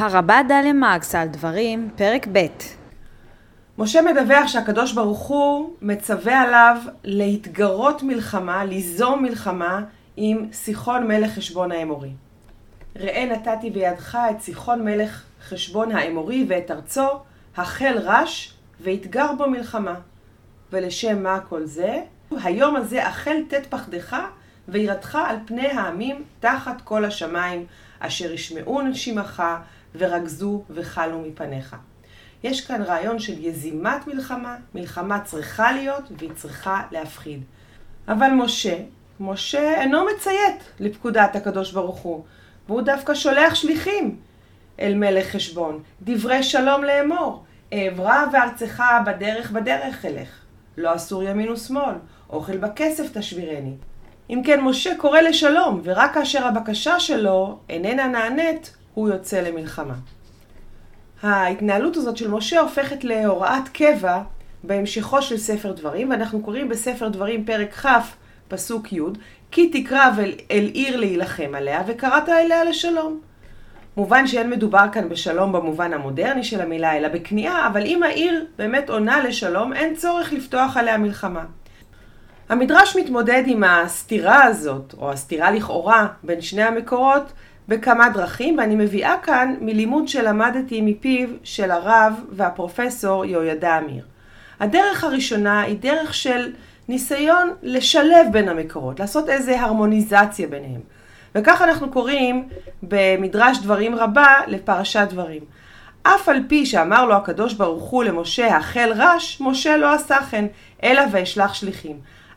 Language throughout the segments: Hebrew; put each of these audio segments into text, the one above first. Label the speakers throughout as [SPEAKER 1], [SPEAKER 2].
[SPEAKER 1] הרבה דליה מרקס על דברים, פרק ב'
[SPEAKER 2] משה מדווח שהקדוש ברוך הוא מצווה עליו להתגרות מלחמה, ליזום מלחמה עם סיחון מלך חשבון האמורי. ראה נתתי בידך את סיחון מלך חשבון האמורי ואת ארצו, החל רש ויתגר בו מלחמה. ולשם מה כל זה? היום הזה החל תת פחדך וירדך על פני העמים תחת כל השמיים, אשר ישמעו נשימך ורגזו וחלו מפניך. יש כאן רעיון של יזימת מלחמה, מלחמה צריכה להיות והיא צריכה להפחיד. אבל משה, משה אינו מציית לפקודת הקדוש ברוך הוא, והוא דווקא שולח שליחים אל מלך חשבון, דברי שלום לאמור, אעברה וארצך בדרך בדרך אלך, לא אסור ימין ושמאל, אוכל בכסף תשבירני. אם כן, משה קורא לשלום, ורק כאשר הבקשה שלו איננה נענית, הוא יוצא למלחמה. ההתנהלות הזאת של משה הופכת להוראת קבע בהמשכו של ספר דברים, ואנחנו קוראים בספר דברים פרק כ', פסוק י', כי תקרב אל, אל עיר להילחם עליה, וקראת אליה לשלום. מובן שאין מדובר כאן בשלום במובן המודרני של המילה, אלא בכניעה, אבל אם העיר באמת עונה לשלום, אין צורך לפתוח עליה מלחמה. המדרש מתמודד עם הסתירה הזאת, או הסתירה לכאורה, בין שני המקורות, בכמה דרכים, ואני מביאה כאן מלימוד שלמדתי מפיו של הרב והפרופסור יהוידע אמיר. הדרך הראשונה היא דרך של ניסיון לשלב בין המקורות, לעשות איזה הרמוניזציה ביניהם. וכך אנחנו קוראים במדרש דברים רבה לפרשת דברים. אף על פי שאמר לו הקדוש ברוך הוא למשה החל רש, משה לא עשה כן, אלא ואשלח שליחים.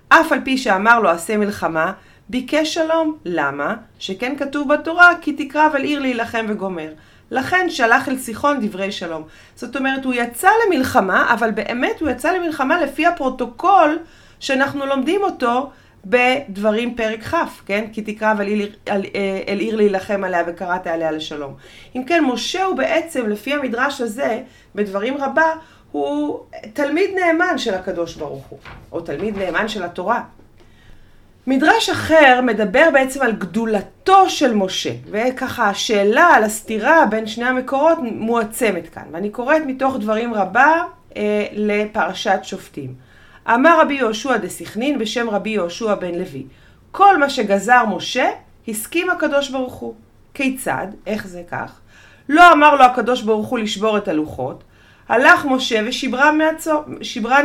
[SPEAKER 2] אף על פי שאמר לו עשה מלחמה, ביקש שלום. למה? שכן כתוב בתורה, כי תקרב על עיר להילחם וגומר. לכן שלח אל סיחון דברי שלום. זאת אומרת, הוא יצא למלחמה, אבל באמת הוא יצא למלחמה לפי הפרוטוקול שאנחנו לומדים אותו בדברים פרק כ', כן? כי תקרב על עיר, על, אל עיר להילחם עליה וקראת עליה לשלום. אם כן, משה הוא בעצם, לפי המדרש הזה, בדברים רבה, הוא תלמיד נאמן של הקדוש ברוך הוא, או תלמיד נאמן של התורה. מדרש אחר מדבר בעצם על גדולתו של משה, וככה השאלה על הסתירה בין שני המקורות מועצמת כאן. ואני קוראת מתוך דברים רבה אה, לפרשת שופטים. אמר רבי יהושע דסכנין בשם רבי יהושע בן לוי, כל מה שגזר משה, הסכים הקדוש ברוך הוא. כיצד? איך זה כך? לא אמר לו הקדוש ברוך הוא לשבור את הלוחות, הלך משה מעצמו,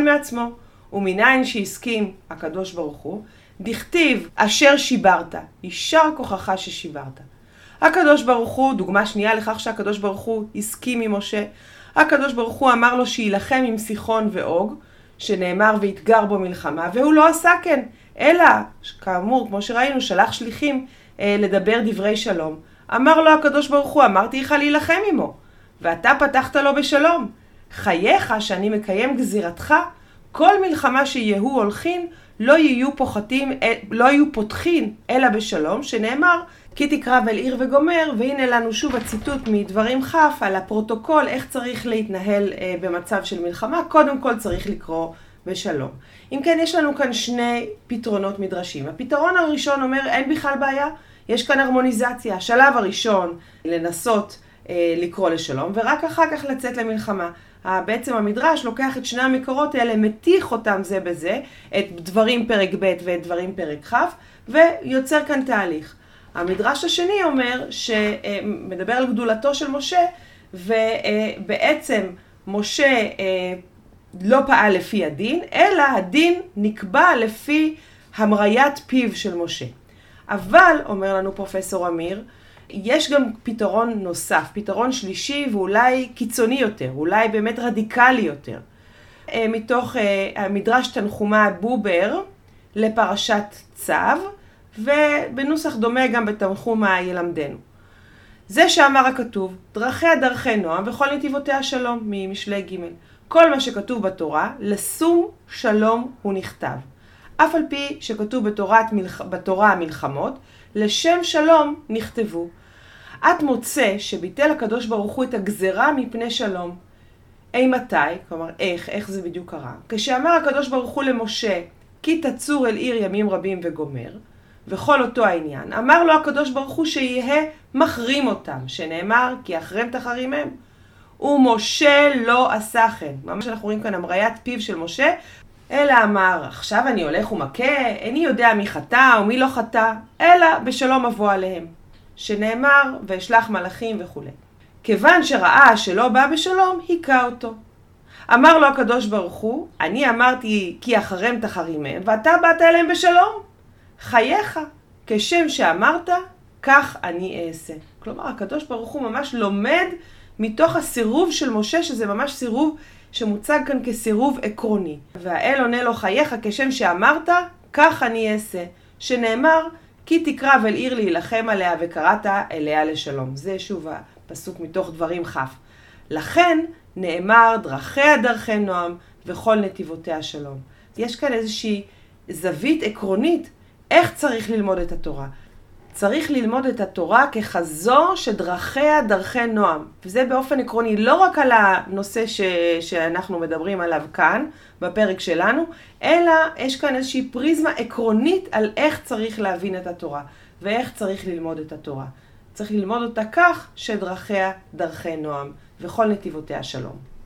[SPEAKER 2] מעצמו. ומניין שהסכים הקדוש ברוך הוא, דכתיב אשר שיברת, יישר כוחך ששיברת. הקדוש ברוך הוא, דוגמה שנייה לכך שהקדוש ברוך הוא הסכים עם משה, הקדוש ברוך הוא אמר לו שיילחם עם סיחון ואוג, שנאמר ויתגר בו מלחמה, והוא לא עשה כן, אלא, כאמור, כמו שראינו, שלח שליחים אה, לדבר דברי שלום. אמר לו הקדוש ברוך הוא, אמרתי לך להילחם עמו, ואתה פתחת לו בשלום. חייך שאני מקיים גזירתך, כל מלחמה שיהו הולכין, לא יהיו פוחתים, לא יהיו פותחין אלא בשלום, שנאמר, כי תקרב אל עיר וגומר, והנה לנו שוב הציטוט מדברים כ' על הפרוטוקול, איך צריך להתנהל אה, במצב של מלחמה, קודם כל צריך לקרוא בשלום. אם כן, יש לנו כאן שני פתרונות מדרשים. הפתרון הראשון אומר, אין בכלל בעיה, יש כאן הרמוניזציה. השלב הראשון, לנסות לקרוא לשלום, ורק אחר כך לצאת למלחמה. בעצם המדרש לוקח את שני המקורות האלה, מתיך אותם זה בזה, את דברים פרק ב' ואת דברים פרק כ', ויוצר כאן תהליך. המדרש השני אומר, שמדבר על גדולתו של משה, ובעצם משה אה, לא פעל לפי הדין, אלא הדין נקבע לפי המריית פיו של משה. אבל, אומר לנו פרופסור אמיר, יש גם פתרון נוסף, פתרון שלישי ואולי קיצוני יותר, אולי באמת רדיקלי יותר. אה, מתוך אה, המדרש תנחומה בובר לפרשת צו, ובנוסח דומה גם בתנחומה ילמדנו. זה שאמר הכתוב, דרכיה דרכי נועם וכל נתיבותיה שלום, ממשלי ג'. כל מה שכתוב בתורה, לשום שלום הוא נכתב. אף על פי שכתוב בתורת, בתורה המלחמות, לשם שלום נכתבו. את מוצא שביטל הקדוש ברוך הוא את הגזרה מפני שלום. אי מתי, כלומר איך, איך זה בדיוק קרה? כשאמר הקדוש ברוך הוא למשה, כי תצור אל עיר ימים רבים וגומר, וכל אותו העניין. אמר לו הקדוש ברוך הוא שיהא מחרים אותם, שנאמר כי אחריהם תחרימם. ומשה לא עשה כן. ממש אנחנו רואים כאן המריית פיו של משה, אלא אמר, עכשיו אני הולך ומכה, איני יודע מי חטא ומי לא חטא, אלא בשלום אבוא עליהם. שנאמר, ואשלח מלאכים וכולי. כיוון שראה שלא בא בשלום, היכה אותו. אמר לו הקדוש ברוך הוא, אני אמרתי כי אחריהם תחרימם, ואתה באת אליהם בשלום. חייך, כשם שאמרת, כך אני אעשה. כלומר, הקדוש ברוך הוא ממש לומד מתוך הסירוב של משה, שזה ממש סירוב שמוצג כאן כסירוב עקרוני. והאל עונה לו חייך כשם שאמרת, כך אני אעשה. שנאמר, כי תקרב אל עיר להילחם עליה וקראת אליה לשלום. זה שוב הפסוק מתוך דברים כ'. לכן נאמר דרכיה דרכי נועם וכל נתיבותיה שלום. יש כאן איזושהי זווית עקרונית איך צריך ללמוד את התורה. צריך ללמוד את התורה ככזו שדרכיה דרכי נועם. וזה באופן עקרוני לא רק על הנושא ש... שאנחנו מדברים עליו כאן, בפרק שלנו, אלא יש כאן איזושהי פריזמה עקרונית על איך צריך להבין את התורה, ואיך צריך ללמוד את התורה. צריך ללמוד אותה כך שדרכיה דרכי נועם, וכל נתיבותיה שלום.